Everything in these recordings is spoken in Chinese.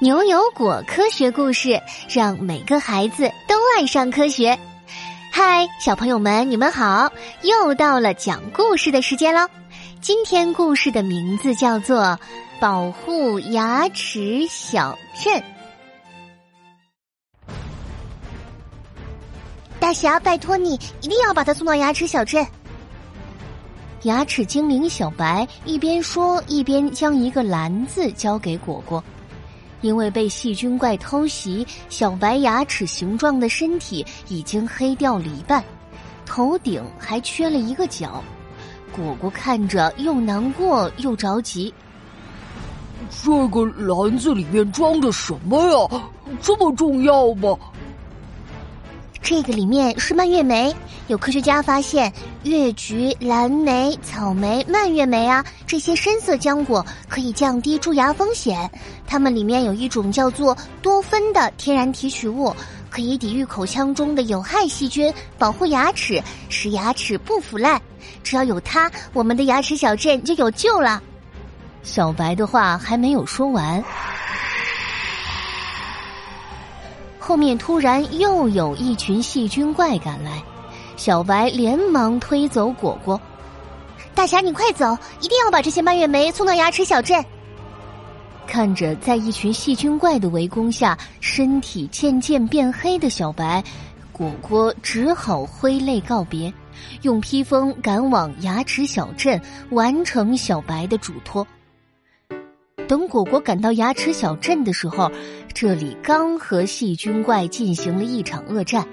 牛油果科学故事，让每个孩子都爱上科学。嗨，小朋友们，你们好！又到了讲故事的时间喽。今天故事的名字叫做《保护牙齿小镇》。大侠，拜托你一定要把他送到牙齿小镇。牙齿精灵小白一边说，一边将一个篮子交给果果。因为被细菌怪偷袭，小白牙齿形状的身体已经黑掉了一半，头顶还缺了一个角。果果看着又难过又着急。这个篮子里面装的什么呀？这么重要吗？这个里面是蔓越莓，有科学家发现，越橘、蓝莓、草莓、蔓越莓啊，这些深色浆果可以降低蛀牙风险。它们里面有一种叫做多酚的天然提取物，可以抵御口腔中的有害细菌，保护牙齿，使牙齿不腐烂。只要有它，我们的牙齿小镇就有救了。小白的话还没有说完。后面突然又有一群细菌怪赶来，小白连忙推走果果。大侠，你快走，一定要把这些蔓越莓送到牙齿小镇。看着在一群细菌怪的围攻下，身体渐渐变黑的小白，果果只好挥泪告别，用披风赶往牙齿小镇，完成小白的嘱托。等果果赶到牙齿小镇的时候，这里刚和细菌怪进行了一场恶战。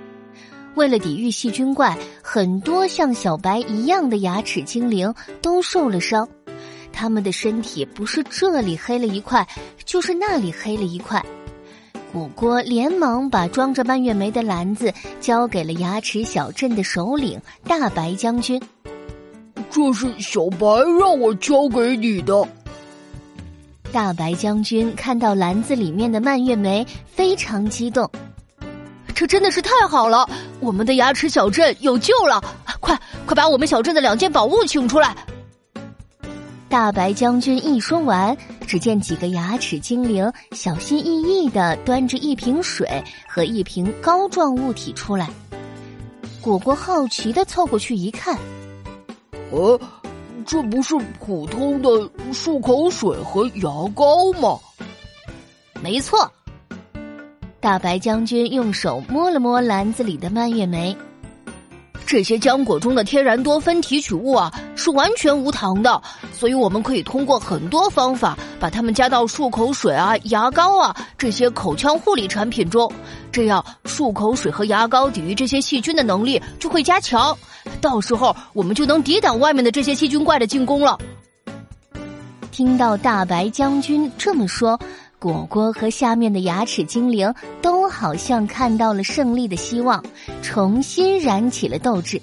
为了抵御细菌怪，很多像小白一样的牙齿精灵都受了伤，他们的身体不是这里黑了一块，就是那里黑了一块。果果连忙把装着蔓越莓的篮子交给了牙齿小镇的首领大白将军。这是小白让我交给你的。大白将军看到篮子里面的蔓越莓，非常激动。这真的是太好了，我们的牙齿小镇有救了！快快把我们小镇的两件宝物请出来！大白将军一说完，只见几个牙齿精灵小心翼翼的端着一瓶水和一瓶膏状物体出来。果果好奇的凑过去一看，哦。这不是普通的漱口水和牙膏吗？没错。大白将军用手摸了摸篮子里的蔓越莓，这些浆果中的天然多酚提取物啊，是完全无糖的，所以我们可以通过很多方法把它们加到漱口水啊、牙膏啊这些口腔护理产品中，这样漱口水和牙膏抵御这些细菌的能力就会加强。到时候我们就能抵挡外面的这些细菌怪的进攻了。听到大白将军这么说，果果和下面的牙齿精灵都好像看到了胜利的希望，重新燃起了斗志。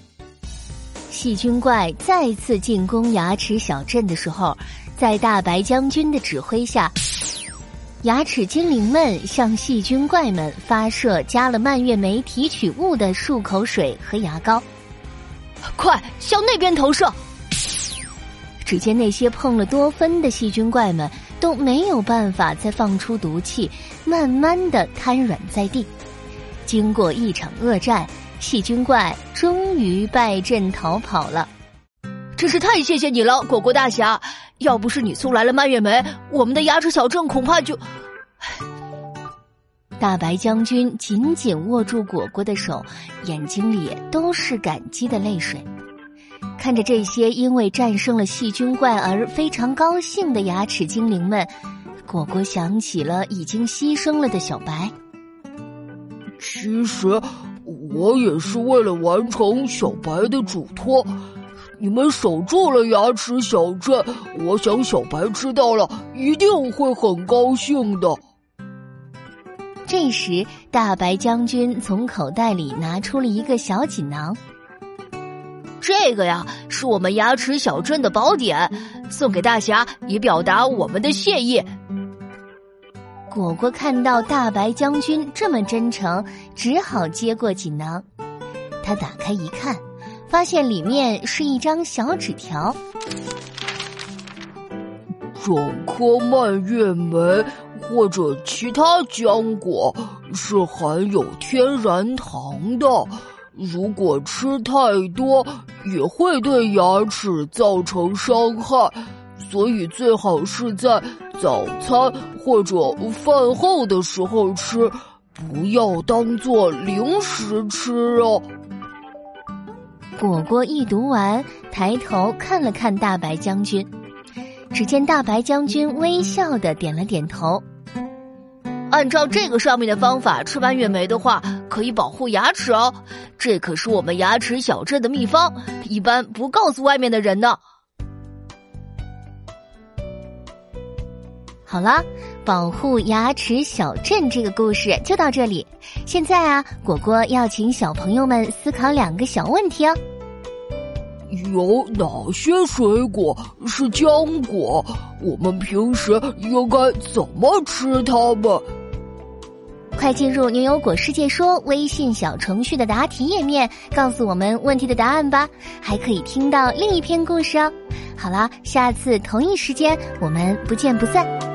细菌怪再次进攻牙齿小镇的时候，在大白将军的指挥下，牙齿精灵们向细菌怪们发射加了蔓越莓提取物的漱口水和牙膏。快向那边投射！只见那些碰了多酚的细菌怪们都没有办法再放出毒气，慢慢的瘫软在地。经过一场恶战，细菌怪终于败阵逃跑了。真是太谢谢你了，果果大侠！要不是你送来了蔓越莓，我们的牙齿小镇恐怕就……大白将军紧紧握住果果的手，眼睛里都是感激的泪水。看着这些因为战胜了细菌怪而非常高兴的牙齿精灵们，果果想起了已经牺牲了的小白。其实，我也是为了完成小白的嘱托。你们守住了牙齿小镇，我想小白知道了一定会很高兴的。这时，大白将军从口袋里拿出了一个小锦囊。这个呀，是我们牙齿小镇的宝典，送给大侠，以表达我们的谢意。果果看到大白将军这么真诚，只好接过锦囊。他打开一看，发现里面是一张小纸条。整颗蔓越莓或者其他浆果是含有天然糖的，如果吃太多也会对牙齿造成伤害，所以最好是在早餐或者饭后的时候吃，不要当做零食吃哦。果果一读完，抬头看了看大白将军。只见大白将军微笑的点了点头。按照这个上面的方法吃蔓越莓的话，可以保护牙齿哦。这可是我们牙齿小镇的秘方，一般不告诉外面的人呢。好了，保护牙齿小镇这个故事就到这里。现在啊，果果要请小朋友们思考两个小问题哦。有哪些水果是浆果？我们平时应该怎么吃它们？快进入“牛油果世界说”微信小程序的答题页面，告诉我们问题的答案吧！还可以听到另一篇故事哦。好了，下次同一时间我们不见不散。